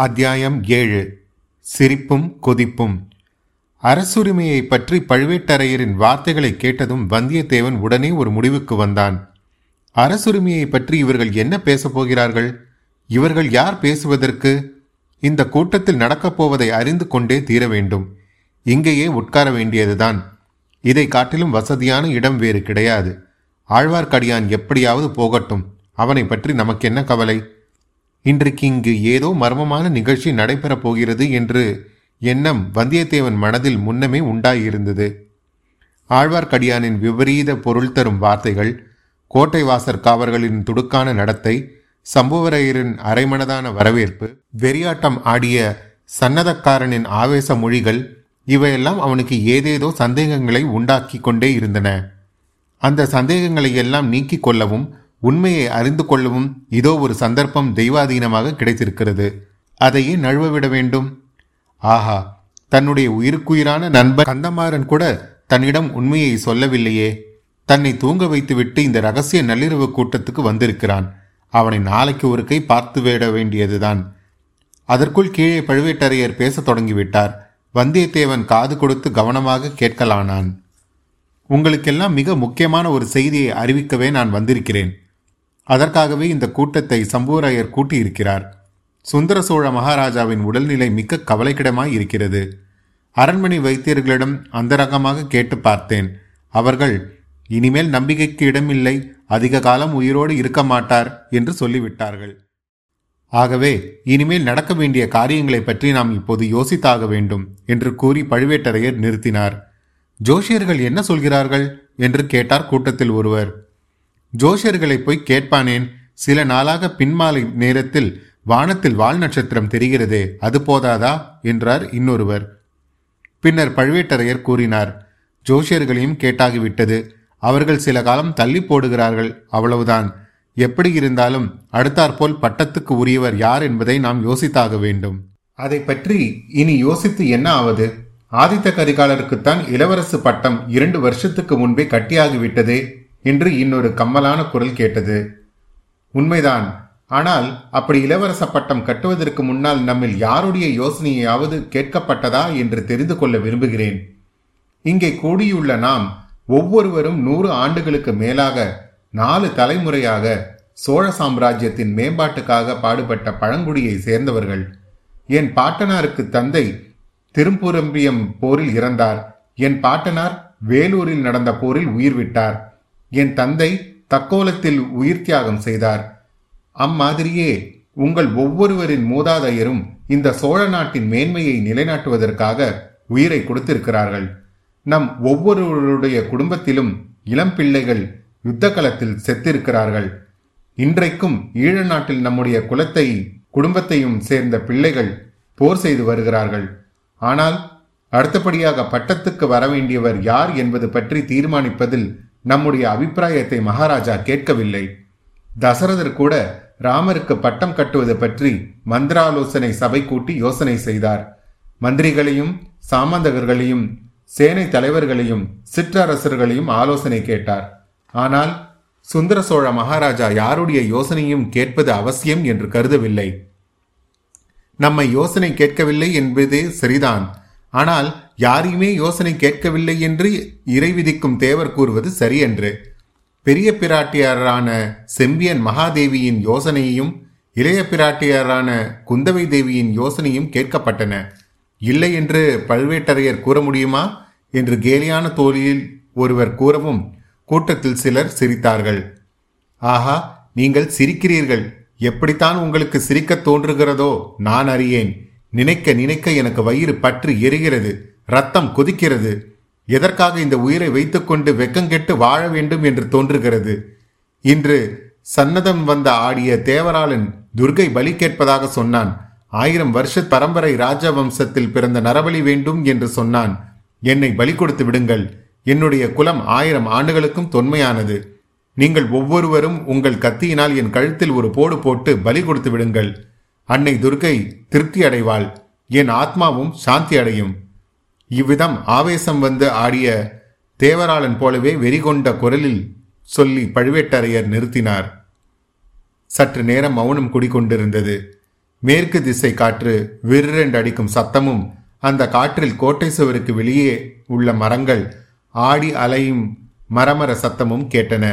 அத்தியாயம் ஏழு. சிரிப்பும் கொதிப்பும். அரசுரிமையை பற்றி பழுவேட்டரையரின் வார்த்தைகளை கேட்டதும் வந்தியத்தேவன் உடனே ஒரு முடிவுக்கு வந்தான். அரசுரிமையை பற்றி இவர்கள் என்ன பேசப் போகிறார்கள்? இவர்கள் யார் பேசுவதற்கு? இந்த கூட்டத்தில் நடக்கப் போவதை அறிந்து கொண்டே தீர வேண்டும். இங்கேயே உட்கார வேண்டியதுதான். இதை காட்டிலும் வசதியான இடம் வேறு கிடையாது. ஆழ்வார்க்கடியான் எப்படியாவது போகட்டும். அவனை பற்றி நமக்கு என்ன கவலை? இன்றைக்கு இங்கு ஏதோ மர்மமான நிகழ்ச்சி நடைபெறப் போகிறது என்று எண்ணம் வந்தியத்தேவன் மனதில் முன்னமே உண்டாயிருந்தது. ஆழ்வார்க்கடியானின் விபரீத பொருள் தரும் வார்த்தைகள் கோட்டை வாசற் காவர்களின் துடுக்கான நடத்தை சம்புவரையரின் அரைமனதான வரவேற்பு வெறியாட்டம் ஆடிய சன்னதக்காரனின் ஆவேச மொழிகள் இவையெல்லாம் அவனுக்கு ஏதேதோ சந்தேகங்களை உண்டாக்கி கொண்டே இருந்தன. அந்த சந்தேகங்களை எல்லாம் நீக்கிக் கொள்ளவும் உண்மையை அறிந்து கொள்ளவும் இதோ ஒரு சந்தர்ப்பம் தெய்வாதீனமாக கிடைத்திருக்கிறது. அதையே நழுவ விட வேண்டும். ஆஹா தன்னுடைய உயிருக்குயிரான நண்பர் கந்தமாறன் கூட தன்னிடம் உண்மையை சொல்லவில்லையே. தன்னை தூங்க வைத்துவிட்டு இந்த ரகசிய நள்ளிரவு கூட்டத்துக்கு வந்திருக்கிறான். அவனை நாளைக்கு ஒரு கை பார்த்து விட வேண்டியதுதான். அதற்குள் கீழே பழுவேட்டரையர் பேசத் தொடங்கிவிட்டார். வந்தியத்தேவன் காது கொடுத்து கவனமாக கேட்கலானான். உங்களுக்கெல்லாம் மிக முக்கியமான ஒரு செய்தியை அறிவிக்கவே நான் வந்திருக்கிறேன். அதற்காகவே இந்த கூட்டத்தை சம்புவராயர் கூட்டியிருக்கிறார். சுந்தர சோழ மகாராஜாவின் உடல்நிலை மிக்க கவலைக்கிடமாய் இருக்கிறது. அரண்மனை வைத்தியர்களிடம் அந்தரங்கமாக கேட்டு பார்த்தேன். அவர்கள் இனிமேல் நம்பிக்கைக்கு இடமில்லை அதிக காலம் உயிரோடு இருக்க மாட்டார் என்று சொல்லிவிட்டார்கள். ஆகவே இனிமேல் நடக்க வேண்டிய காரியங்களை பற்றி நாம் இப்போது யோசித்தாக வேண்டும் என்று கூறி பழுவேட்டரையர் நிறுத்தினார். ஜோஷியர்கள் என்ன சொல்கிறார்கள்? என்று கேட்டார் கூட்டத்தில் ஒருவர். ஜோஷியர்களை போய் கேட்பானேன்? சில நாளாக பின்மாலை நேரத்தில் வானத்தில் வால் நட்சத்திரம் தெரிகிறதே அது போதாதா? என்றார் இன்னொருவர். பின்னர் பழுவேட்டரையர் கூறினார் ஜோஷியர்களையும் கேட்டாகிவிட்டது. அவர்கள் சில காலம் தள்ளி போடுகிறார்கள் அவ்வளவுதான். எப்படி இருந்தாலும் அடுத்தாற்போல் பட்டத்துக்கு உரியவர் யார் என்பதை நாம் யோசித்தாக வேண்டும். அதை பற்றி இனி யோசித்து என்ன ஆவது? ஆதித்த கரிகாலருக்குத்தான் இளவரசு பட்டம் இரண்டு வருஷத்துக்கு முன்பே கட்டியாகிவிட்டதே. என்று இன்னொரு கம்மலான குரல் கேட்டது. உண்மைதான். ஆனால் அப்படி இளவரச பட்டம் கட்டுவதற்கு முன்னால் நம்மில் யாருடைய யோசனையாவது கேட்கப்பட்டதா என்று தெரிந்து கொள்ள விரும்புகிறேன். இங்கே கூடியுள்ள நாம் ஒவ்வொருவரும் நூறு ஆண்டுகளுக்கு மேலாக நாலு தலைமுறையாக சோழ சாம்ராஜ்யத்தின் மேம்பாட்டுக்காக பாடுபட்ட பழங்குடியை சேர்ந்தவர்கள். என் பாட்டனாருக்கு தந்தை திரும்புரம்பியம் போரில் இறந்தார். என் பாட்டனார் வேலூரில் நடந்த போரில் உயிர் விட்டார். என் தந்தை தக்கோலத்தில் உயிர் தியாகம் செய்தார். அம்மாதிரியே உங்கள் ஒவ்வொருவரின் மூதாதையரும் இந்த சோழ நாட்டின் மேன்மையை நிலைநாட்டுவதற்காக உயிரை கொடுத்திருக்கிறார்கள். நம் ஒவ்வொருவருடைய குடும்பத்திலும் இளம் பிள்ளைகள் யுத்த களத்தில் செத்திருக்கிறார்கள். இன்றைக்கும் ஈழ நாட்டில் நம்முடைய குலத்தை குடும்பத்தையும் சேர்ந்த பிள்ளைகள் போர் செய்து வருகிறார்கள். ஆனால் அடுத்தபடியாக பட்டத்துக்கு வரவேண்டியவர் யார் என்பது பற்றி தீர்மானிப்பதில் நம்முடைய அபிப்பிராயத்தை மகாராஜா கேட்கவில்லை. தசரதர் கூட ராமருக்கு பட்டம் கட்டுவது பற்றி மந்திராலோசனை சபை கூட்டி யோசனை செய்தார். மந்திரிகளையும் சாமந்தகர்களையும் சேனை தலைவர்களையும் சிற்றரசர்களையும் ஆலோசனை கேட்டார். ஆனால் சுந்தர சோழ மகாராஜா யாருடைய யோசனையும் கேட்பது அவசியம் என்று கருதவில்லை. நம்மை யோசனை கேட்கவில்லை என்பதே சரிதான் ஆனால் யாரையுமே யோசனை கேட்கவில்லை என்று இறை விதிக்கும் தேவர் கூறுவது சரியன்று பெரிய பிராட்டியாரான செம்பியன் மகாதேவியின் யோசனையும் இளைய பிராட்டியாரான குந்தவை தேவியின் யோசனையும் கேட்கப்பட்டன. இல்லை என்று பழுவேட்டரையர் கூற முடியுமா? என்று கேலியான தோழியில் ஒருவர் கூறவும் கூட்டத்தில் சிலர் சிரித்தார்கள். ஆஹா நீங்கள் சிரிக்கிறீர்கள். எப்படித்தான் உங்களுக்கு சிரிக்க தோன்றுகிறதோ நான் அறியேன். நினைக்க நினைக்க எனக்கு வயிறு பற்று எரிகிறது. ரத்தம் கொதிக்கிறது. எதற்காக இந்த உயிரை வைத்துக்கொண்டு வெக்கங்கெட்டு வாழ வேண்டும் என்று தோன்றுகிறது? இன்று சன்னதம் வந்த ஆடிய தேவராளன் துர்கை பலி கேட்பதாக சொன்னான். ஆயிரம் வருஷ பரம்பரை ராஜவம்சத்தில் பிறந்த நரபலி வேண்டும் என்று சொன்னான். என்னை பலி கொடுத்து விடுங்கள். என்னுடைய குலம் ஆயிரம் ஆண்டுகளுக்கும் தொன்மையானது. நீங்கள் ஒவ்வொருவரும் உங்கள் கத்தியினால் என் கழுத்தில் ஒரு போடு போட்டு பலி கொடுத்து விடுங்கள். அன்னை துர்கை திருப்தி அடைவாள். என் ஆத்மாவும் சாந்தி அடையும். இவ்விதம் ஆவேசம் வந்து ஆடிய தேவராளன் போலவே வெறிகொண்ட குரலில் சொல்லி பழுவேட்டரையர் நிறுத்தினார். சற்று நேரம் மௌனம் குடிக்கொண்டிருந்தது மேற்கு திசை காற்று விற்றென்று அடிக்கும் சத்தமும் அந்த காற்றில் கோட்டை சுவருக்கு வெளியே உள்ள மரங்கள் ஆடி அலையும் மரமர சத்தமும் கேட்டன.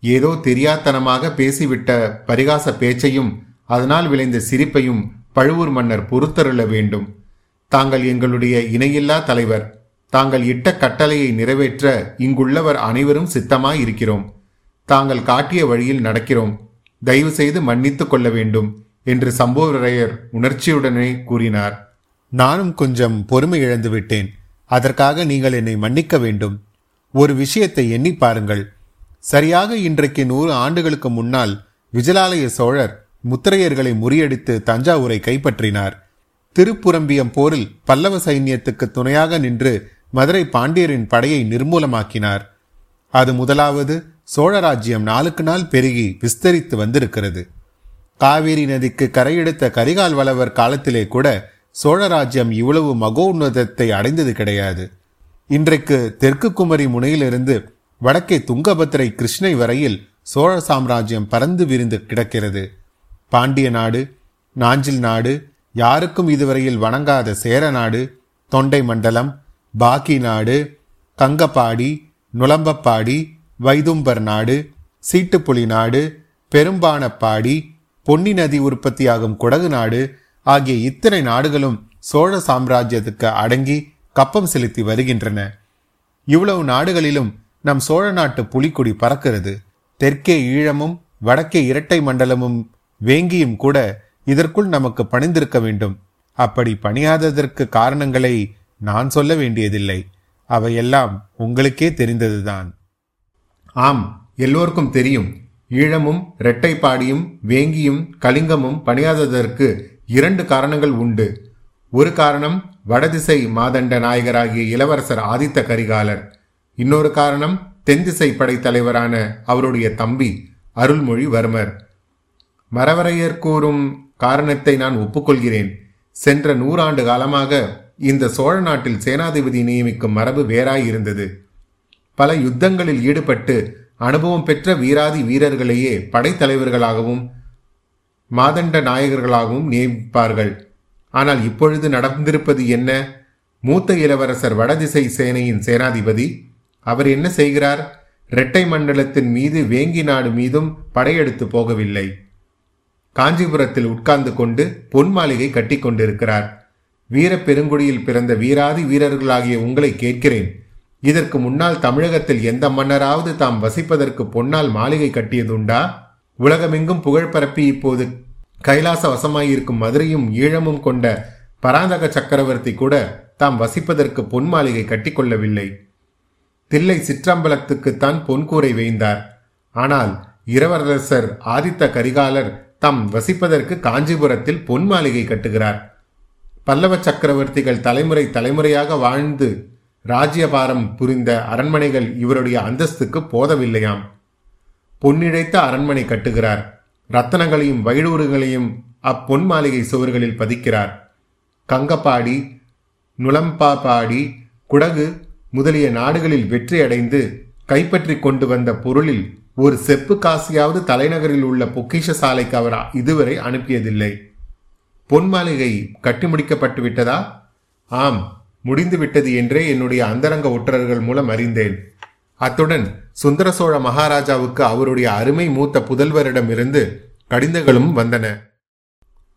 ஏதோ தெரியாத்தனமாக பேசிவிட்ட பரிகாச பேச்சையும் அதனால் விளைந்த சிரிப்பையும் பழுவூர் மன்னர் பொறுத்தருள வேண்டும். தாங்கள் எங்களுடைய இணையில்லா தலைவர். தாங்கள் இட்ட கட்டளையை நிறைவேற்ற இங்குள்ளவர் அனைவரும் சித்தமாய் இருக்கிறோம் தாங்கள் காட்டிய வழியில் நடக்கிறோம். தயவு செய்து மன்னித்துக் கொள்ள வேண்டும் என்று சம்புவரையர் உணர்ச்சியுடனே கூறினார். நானும் கொஞ்சம் பொறுமை இழந்து விட்டேன். அதற்காக நீங்கள் என்னை மன்னிக்க வேண்டும். ஒரு விஷயத்தை எண்ணி பாருங்கள். சரியாக இன்றைக்கு நூறு ஆண்டுகளுக்கு முன்னால் விஜலாலய சோழர் முத்திரையர்களை முறியடித்து தஞ்சாவூரை கைப்பற்றினார். திருப்புரம்பியம் போரில் பல்லவ சைன்யத்துக்கு துணையாக நின்று மதுரை பாண்டியரின் படையை நிர்மூலமாக்கினார். அது முதலாவது சோழராஜ்யம் நாளுக்கு நாள் பெருகி விஸ்தரித்து வந்திருக்கிறது. காவேரி நதிக்கு கரையெடுத்த கரிகால் வளவர் காலத்திலே கூட சோழராஜ்யம் இவ்வளவு மகோன்னதத்தை அடைந்தது கிடையாது. இன்றைக்கு தெற்கு குமரி முனையிலிருந்து வடக்கே துங்கபத்திரை கிருஷ்ணை வரையில் சோழ சாம்ராஜ்யம் பறந்து விரிந்து கிடக்கிறது. பாண்டிய நாடு நாஞ்சில் நாடு யாருக்கும் இதுவரையில் வணங்காத சேர நாடு தொண்டை மண்டலம் பாக்கி நாடு கங்கப்பாடி நுளம்பப்பாடி வைதும்பர் நாடு சீட்டுப்புலி நாடு பெரும்பானப்பாடி பொன்னி நதி உற்பத்தியாகும் குடகு நாடு ஆகிய இத்தனை நாடுகளும் சோழ சாம்ராஜ்யத்துக்கு அடங்கி கப்பம் செலுத்தி வருகின்றன. இவ்வளவு நாடுகளிலும் நம் சோழ நாட்டு புலிக்குடி பறக்கிறது. தெற்கே ஈழமும் வடக்கே இரட்டை மண்டலமும் வேங்கியும் கூட இதற்குள் நமக்கு பணிந்திருக்க வேண்டும். அப்படி பணியாததற்கு காரணங்களை நான் சொல்ல வேண்டியதில்லை. அவையெல்லாம் உங்களுக்கே தெரிந்ததுதான். ஆம் எல்லோருக்கும் தெரியும். ஈழமும் இரட்டைப்பாடியும் வேங்கியும் கலிங்கமும் பணியாததற்கு இரண்டு காரணங்கள் உண்டு. ஒரு காரணம் வடதிசை மாதண்ட நாயகராகிய இளவரசர் ஆதித்த கரிகாலர். இன்னொரு காரணம் தென்திசை படைத்தலைவரான அவருடைய தம்பி அருள்மொழிவர்மர். மரவரையர் கூறும் காரணத்தை நான் ஒப்புக்கொள்கிறேன். சென்ற நூறாண்டு காலமாக இந்த சோழ நாட்டில் சேனாதிபதி நியமிக்கும் மரபு வேறாயிருந்தது. பல யுத்தங்களில் ஈடுபட்டு அனுபவம் பெற்ற வீராதி வீரர்களையே படைத்தலைவர்களாகவும் மாதண்ட நாயகர்களாகவும் நியமிப்பார்கள். ஆனால் இப்பொழுது நடந்திருப்பது என்ன? மூத்த இளவரசர் வடதிசை சேனையின் சேனாதிபதி அவர் என்ன செய்கிறார்? இரட்டை மண்டலத்தின் மீது வேங்கி நாடு மீதும் படையெடுத்து போகவில்லை. காஞ்சிபுரத்தில் உட்கார்ந்து கொண்டு பொன் மாளிகை கட்டி கொண்டிருக்கிறார். வீர பெருங்குடியில் பிறந்த வீராதி வீரர்களாகிய உங்களை கேட்கிறேன். இதற்கு முன்னால் தமிழகத்தில் எந்த மன்னராவது தாம் வசிப்பதற்கு பொன்னால் மாளிகை கட்டியதுண்டா? உலகமெங்கும் புகழ் பரப்பி இப்போது கைலாச வசமாயிருக்கும் மதுரையும் ஈழமும் கொண்ட பராந்தக சக்கரவர்த்தி கூட தாம் வசிப்பதற்கு பொன் மாளிகை கட்டிக்கொள்ளவில்லை தில்லை சிற்றம்பலத்துக்குத்தான் பொன்கூரை வேய்ந்தார். ஆனால் இரவரசர் ஆதித்த கரிகாலர் தம் வசிப்பதற்கு காஞ்சிபுரத்தில் பொன் மாளிகை கட்டுகிறார். பல்லவ சக்கரவர்த்திகள் தலைமுறை தலைமுறையாக வாழ்ந்து ராஜ்யபாரம் புரிந்த அரண்மனைகள் இவருடைய அந்தஸ்துக்கு போதவில்லையாம். பொன்னிழைத்த அரண்மனை கட்டுகிறார். ரத்தனங்களையும் வைடூறுகளையும் அப்பொன் மாளிகை சுவர்களில் பதிக்கிறார். கங்கப்பாடி நுளம்பாபாடி குடகு முதலிய நாடுகளில் வெற்றியடைந்து கைப்பற்றி கொண்டு வந்த பொருளில் ஒரு செப்பு காசியாவது தலைநகரில் உள்ள பொக்கிஷ சாலைக்கு அவர் இதுவரை அனுப்பியதில்லை. பொன் மாளிகை கட்டி முடிக்கப்பட்டு விட்டதா? ஆம் முடிந்து விட்டது என்றே என்னுடைய அந்தரங்க ஒற்றர்கள் மூலம் அறிந்தேன். அத்துடன் சுந்தர சோழ மகாராஜாவுக்கு அவருடைய அருமை மூத்த புதல்வரிடமிருந்து கடிதங்களும் வந்தன.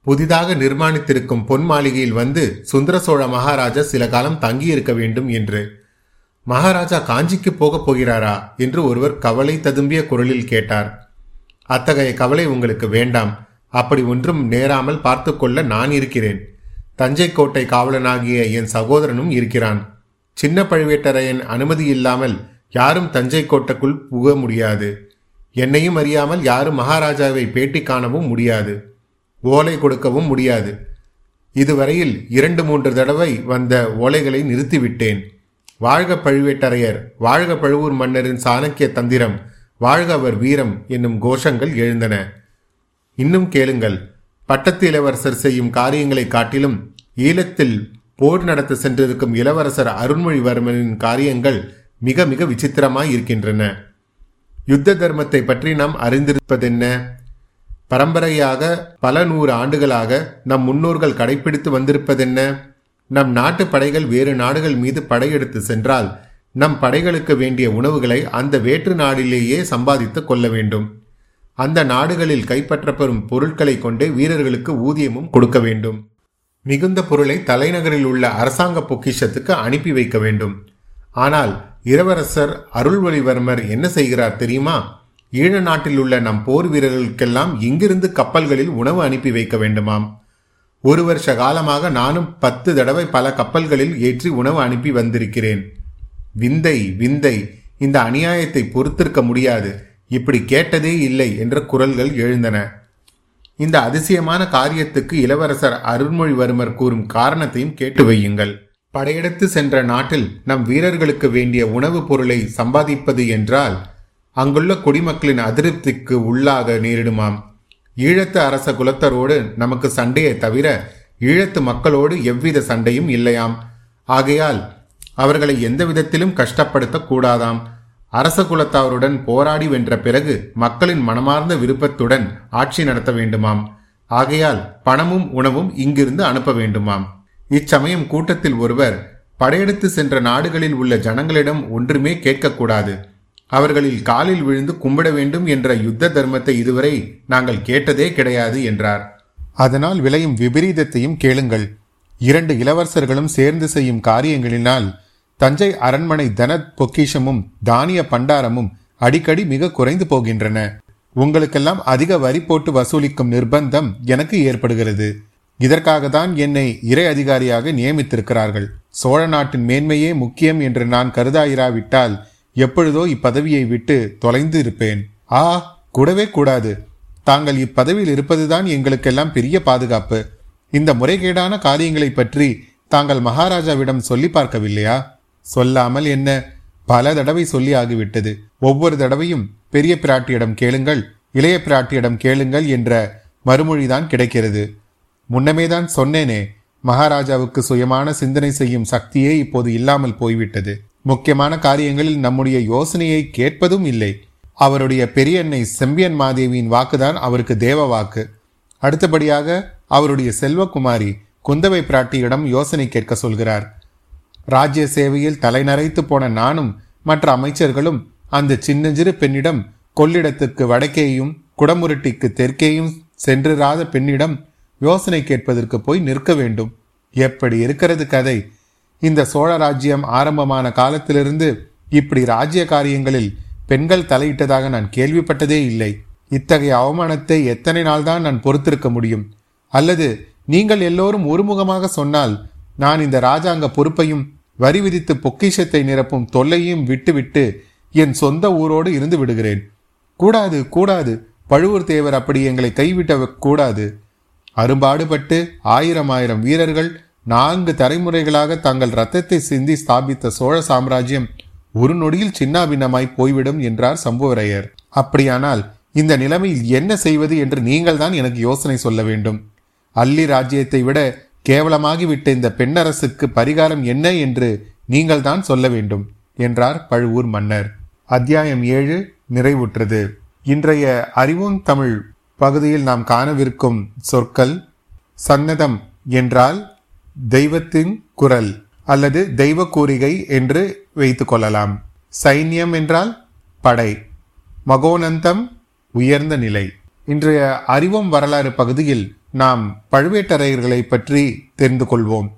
புதிதாக நிர்மாணித்திருக்கும் பொன் மாளிகையில் வந்து சுந்தர சோழ மகாராஜா சில காலம் தங்கியிருக்க வேண்டும் என்று மகாராஜா காஞ்சிக்கு போகப் போகிறாரா? என்று ஒருவர் கவலை ததும்பிய குரலில் கேட்டார். அத்தகைய கவலை உங்களுக்கு வேண்டாம். அப்படி ஒன்றும் நேராமல் பார்த்து கொள்ள நான் இருக்கிறேன். தஞ்சை கோட்டை காவலனாகிய என் சகோதரனும் இருக்கிறான். சின்ன பழுவேட்டரையன் அனுமதி இல்லாமல் யாரும் தஞ்சை கோட்டைக்குள் புக முடியாது. என்னையும் அறியாமல் யாரும் மகாராஜாவை பேட்டி காணவும் முடியாது. ஓலை கொடுக்கவும் முடியாது. இதுவரையில் இரண்டு மூன்று தடவை வந்த ஓலைகளை நிறுத்திவிட்டேன். வாழ்க பழுவேட்டரையர் வாழ்க பழுவூர் மன்னரின் சாணக்கிய தந்திரம் வாழ்க அவர் வீரம் என்னும் கோஷங்கள் எழுந்தன. இன்னும் கேளுங்கள் பட்டத்து இளவரசர் செய்யும் காரியங்களை காட்டிலும் ஈழத்தில் போர் நடத்த சென்றிருக்கும் இளவரசர் அருண்மொழிவர்மனின் காரியங்கள் மிக மிக விசித்திரமாய் இருக்கின்றன. யுத்த தர்மத்தை பற்றி நாம் அறிந்திருப்பதென்ன? பரம்பரையாக பல நூறு ஆண்டுகளாக நம் முன்னோர்கள் கடைபிடித்து வந்திருப்பதென்ன? நம் நாட்டு படைகள் வேறு நாடுகள் மீது படையெடுத்து சென்றால் நம் படைகளுக்கு வேண்டிய உணவுகளை அந்த வேற்று நாடிலேயே சம்பாதித்து கொள்ள வேண்டும். அந்த நாடுகளில் கைப்பற்றப்பெறும் பொருட்களை கொண்டே வீரர்களுக்கு ஊதியமும் கொடுக்க வேண்டும். மிகுந்த பொருளை தலைநகரில் உள்ள அரசாங்க பொக்கிஷத்துக்கு அனுப்பி வைக்க வேண்டும். ஆனால் இளவரசர் அருள்மொழிவர்மர் என்ன செய்கிறார் தெரியுமா? ஈழ நாட்டில் உள்ள நம் போர் வீரர்களுக்கெல்லாம் இங்கிருந்து கப்பல்களில் உணவு அனுப்பி வைக்க வேண்டுமாம்? ஒரு வருஷ காலமாக நானும் பத்து தடவை பல கப்பல்களில் ஏற்றி உணவு அனுப்பி வந்திருக்கிறேன். விந்தை விந்தை இந்த அநியாயத்தை பொறுத்திருக்க முடியாது. இப்படி கேட்டதே இல்லை என்ற குரல்கள் எழுந்தன. இந்த அதிசயமான காரியத்துக்கு இளவரசர் அருள்மொழிவர்மர் கூறும் காரணத்தையும் கேட்டு வையுங்கள். படையெடுத்து சென்ற நாட்டில் நம் வீரர்களுக்கு வேண்டிய உணவுப் பொருளை சம்பாதிப்பது என்றால் அங்குள்ள குடிமக்களின் அதிருப்திக்கு உள்ளாக நேரிடுமாம். ஈழத்து அரச குலத்தரோடு நமக்கு சண்டையை தவிர ஈழத்து மக்களோடு எவ்வித சண்டையும் இல்லையாம். ஆகையால் அவர்களை எந்த விதத்திலும் கஷ்டப்படுத்த கூடாதாம். அரச குலத்தாருடன் போராடி வென்ற பிறகு மக்களின் மனமார்ந்த விருப்பத்துடன் ஆட்சி நடத்த வேண்டுமாம். ஆகையால் பணமும் உணவும் இங்கிருந்து அனுப்ப வேண்டுமாம். இச்சமயம் கூட்டத்தில் ஒருவர் படையெடுத்து சென்ற நாடுகளில் உள்ள ஜனங்களிடம் ஒன்றுமே கேட்கக்கூடாது. அவர்களில் காலில் விழுந்து கும்பிட வேண்டும் என்ற யுத்த தர்மத்தை இதுவரை நாங்கள் கேட்டதே கிடையாது என்றார். அதனால் விளையும் விபரீதத்தையும் கேளுங்கள். இரண்டு இளவரசர்களும் சேர்ந்து செய்யும் காரியங்களினால் தஞ்சை அரண்மனை தன பொக்கிஷமும் தானிய பண்டாரமும் அடிக்கடி மிக குறைந்து போகின்றன. உங்களுக்கெல்லாம் அதிக வரி போட்டு வசூலிக்கும் நிர்பந்தம் எனக்கு ஏற்படுகிறது. இதற்காக தான் என்னை இறை அதிகாரியாக நியமித்திருக்கிறார்கள். சோழ நாட்டின் மேன்மையே முக்கியம் என்று நான் கருதாயிராவிட்டால் எப்பொழுதோ இப்பதவியை விட்டு தொலைந்து இருப்பேன். ஆ கூடவே கூடாது. தாங்கள் இப்பதவியில் இருப்பதுதான் எங்களுக்கெல்லாம் பெரிய பாதுகாப்பு. இந்த முறைகேடான காரியங்களை பற்றி தாங்கள் மகாராஜாவிடம் சொல்லி பார்க்கவில்லையா? சொல்லாமல் என்ன? பல தடவை சொல்லி ஆகிவிட்டது. ஒவ்வொரு தடவையும் பெரிய பிராட்டியிடம் கேளுங்கள் இளைய பிராட்டியிடம் கேளுங்கள் என்ற மறுமொழிதான் கிடைக்கிறது. முன்னமேதான் சொன்னேனே மகாராஜாவுக்கு சுயமான சிந்தனை செய்யும் சக்தியே இப்போது இல்லாமல் போய்விட்டது. முக்கியமான காரியங்களில் நம்முடைய யோசனையை கேட்பதும் இல்லை. அவருடைய பெரியண்ணை செம்பியன் மாதேவியின் வாக்குதான் அவருக்கு தேவ வாக்கு. அடுத்தபடியாக அவருடைய செல்வகுமாரி குந்தவை பிராட்டியிடம் யோசனை கேட்க சொல்கிறார். ராஜ்ய சேவையில் தலைநரைத்து போன நானும் மற்ற அமைச்சர்களும் அந்த சின்னஞ்சிறு பெண்ணிடம் கொள்ளிடத்துக்கு வடக்கேயும் குடமுருட்டிக்கு தெற்கேயும் சென்றிராத பெண்ணிடம் யோசனை கேட்பதற்கு போய் நிற்க வேண்டும். எப்படி இருக்கிறது கதை இந்த சோழ ராஜ்யம் ஆரம்பமான காலத்திலிருந்து இப்படி ராஜ்ய காரியங்களில் பெண்கள் தலையிட்டதாக நான் கேள்விப்பட்டதே இல்லை. இத்தகைய அவமானத்தை எத்தனை நாள்தான் நான் பொறுத்திருக்க முடியும்? அல்லது நீங்கள் எல்லோரும் ஒருமுகமாக சொன்னால் நான் இந்த ராஜாங்க பொறுப்பையும் வரி விதித்து பொக்கிஷத்தை நிரப்பும் தொல்லையும் விட்டுவிட்டு என் சொந்த ஊரோடு இருந்து விடுகிறேன். கூடாது கூடாது. பழுவூர் தேவர் அப்படி எங்களை கைவிட்ட கூடாது. அரும்பாடுபட்டு ஆயிரம் ஆயிரம் வீரர்கள் நான்கு தலைமுறைகளாக தங்கள் ரத்தத்தை சிந்தி ஸ்தாபித்த சோழ சாம்ராஜ்யம் ஒரு நொடியில் சின்னாபின்னமாய் போய்விடும் என்றார் சம்புவரையர். அப்படியானால் இந்த நிலைமையில் என்ன செய்வது என்று நீங்கள் தான் எனக்கு யோசனை சொல்ல வேண்டும். அல்லி ராஜ்யத்தை விட கேவலமாகிவிட்ட இந்த பெண்ணரசுக்கு பரிகாரம் என்ன என்று நீங்கள் தான் சொல்ல வேண்டும் என்றார் பழுவூர் மன்னர். அத்தியாயம் ஏழு நிறைவுற்றது. இன்றைய அறிவும் தமிழ் பகுதியில் நாம் காணவிருக்கும் சொற்கள் சன்னதம் என்றால் தெய்வத்தின் குரல் அல்லது தெய்வ கூறிகை என்று வைத்து கொள்ளலாம். சைன்யம் என்றால் படை மகோனந்தம் உயர்ந்த நிலை. இன்றைய அறிவோம் வரலாறு பகுதியில் நாம் பழுவேட்டரையர்களை பற்றி தெரிந்து கொள்வோம்.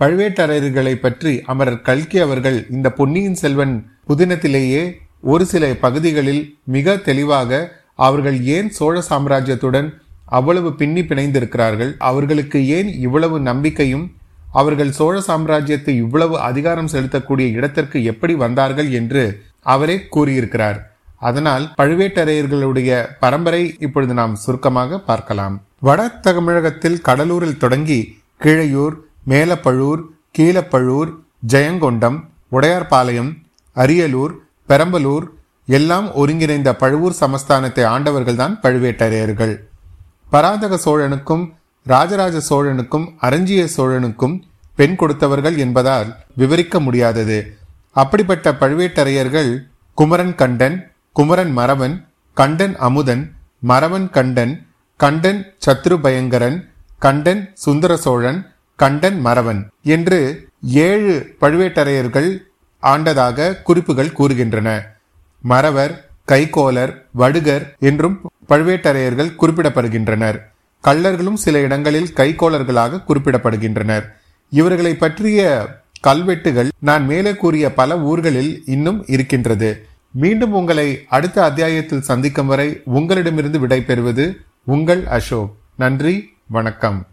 பழுவேட்டரையர்களை பற்றி அமரர் கல்கி அவர்கள் இந்த பொன்னியின் செல்வன் புதினத்திலேயே ஒரு சில பகுதிகளில் மிக தெளிவாக அவர்கள் ஏன் சோழ சாம்ராஜ்யத்துடன் அவ்வளவு பின்னி பிணைந்திருக்கிறார்கள். அவர்களுக்கு ஏன் இவ்வளவு நம்பிக்கையும் அவர்கள் சோழ சாம்ராஜ்யத்தை இவ்வளவு அதிகாரம் செலுத்தக்கூடிய இடத்திற்கு எப்படி வந்தார்கள் என்று அவரே கூறியிருக்கிறார். அதனால் பழுவேட்டரையர்களுடைய பரம்பரை இப்பொழுது நாம் சுருக்கமாக பார்க்கலாம். வட தமிழகத்தில் கடலூரில் தொடங்கி கீழையூர் மேலப்பழூர் கீழப்பழூர் ஜெயங்கொண்டம் உடையார்பாளையம் அரியலூர் பெரம்பலூர் எல்லாம் ஒருங்கிணைந்த பழுவூர் சமஸ்தானத்தை ஆண்டவர்கள்தான் பழுவேட்டரையர்கள். பராந்தக சோழனுக்கும் ராஜராஜ சோழனுக்கும் அரஞ்சிய சோழனுக்கும் பெண் கொடுத்தவர்கள் என்பதால் விவரிக்க முடியாதது. அப்படிப்பட்ட பழுவேட்டரையர்கள் குமரன் கண்டன் குமரன் மரவன் கண்டன் அமுதன் மரவன் கண்டன் கண்டன் சத்ரு பயங்கரன் கண்டன் சுந்தர சோழன் கண்டன் மறவன் என்று ஏழு பழுவேட்டரையர்கள் ஆண்டதாக குறிப்புகள் கூறுகின்றன. மறவர் கைகோலர் வடுகர் என்றும் பழுவேட்டரையர்கள் குறிப்பிடப்படுகின்றனர். கள்ளர்களும் சில இடங்களில் கைகோலர்களாக குறிப்பிடப்படுகின்றனர். இவர்களை பற்றிய கல்வெட்டுகள் நான் மேலே கூறிய பல ஊர்களில் இன்னும் இருக்கின்றது. மீண்டும் உங்களை அடுத்த அத்தியாயத்தில் சந்திக்கும் வரை உங்களிடமிருந்து விடைபெறுவது உங்கள் அசோக். நன்றி வணக்கம்.